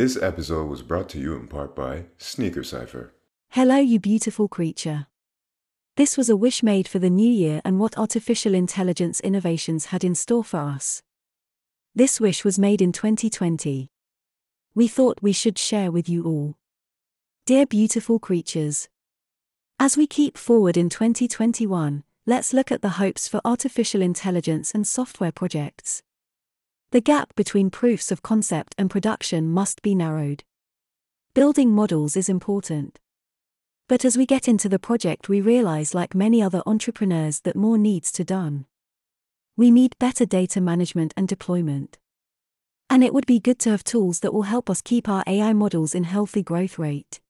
This episode was brought to you in part by Sneaker Cypher. Hello, you beautiful creature. This was a wish made for the new year and what artificial intelligence innovations had in store for us. This wish was made in 2020. We thought we should share with you all. Dear beautiful creatures. As we keep forward in 2021, let's look at the hopes for artificial intelligence and software projects. The gap between proofs of concept and production must be narrowed. Building models is important. But as we get into the project, we realize, like many other entrepreneurs, that more needs to done. We need better data management and deployment. And it would be good to have tools that will help us keep our AI models in healthy growth rate.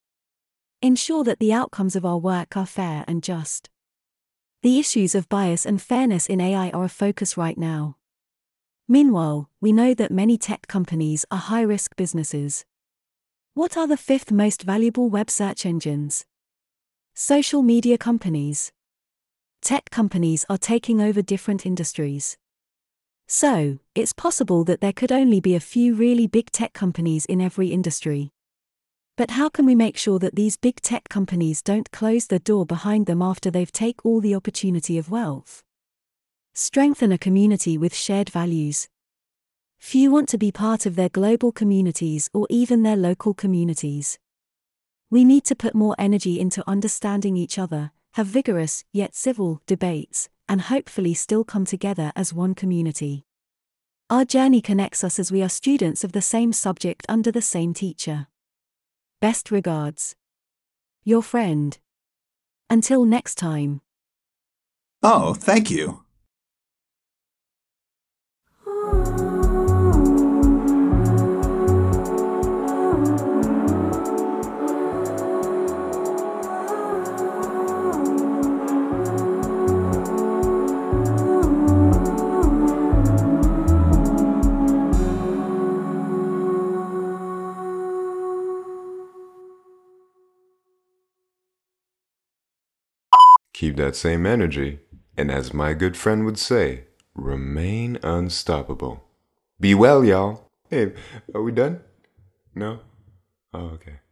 Ensure that the outcomes of our work are fair and just. The issues of bias and fairness in AI are a focus right now. Meanwhile, we know that many tech companies are high risk businesses. What are the fifth most valuable web search engines? Social media companies. Tech companies are taking over different industries. So, it's possible that there could only be a few really big tech companies in every industry. But how can we make sure that these big tech companies don't close the door behind them after they've take all the opportunity of wealth? Strengthen a community with shared values. Few want to be part of their global communities or even their local communities. We need to put more energy into understanding each other, have vigorous, yet civil, debates, and hopefully still come together as one community. Our journey connects us as we are students of the same subject under the same teacher. Best regards. Your friend. Until next time. Oh, thank you. Keep that same energy, and as my good friend would say, remain unstoppable. Be well, y'all. Hey, are we done? No? Oh, okay.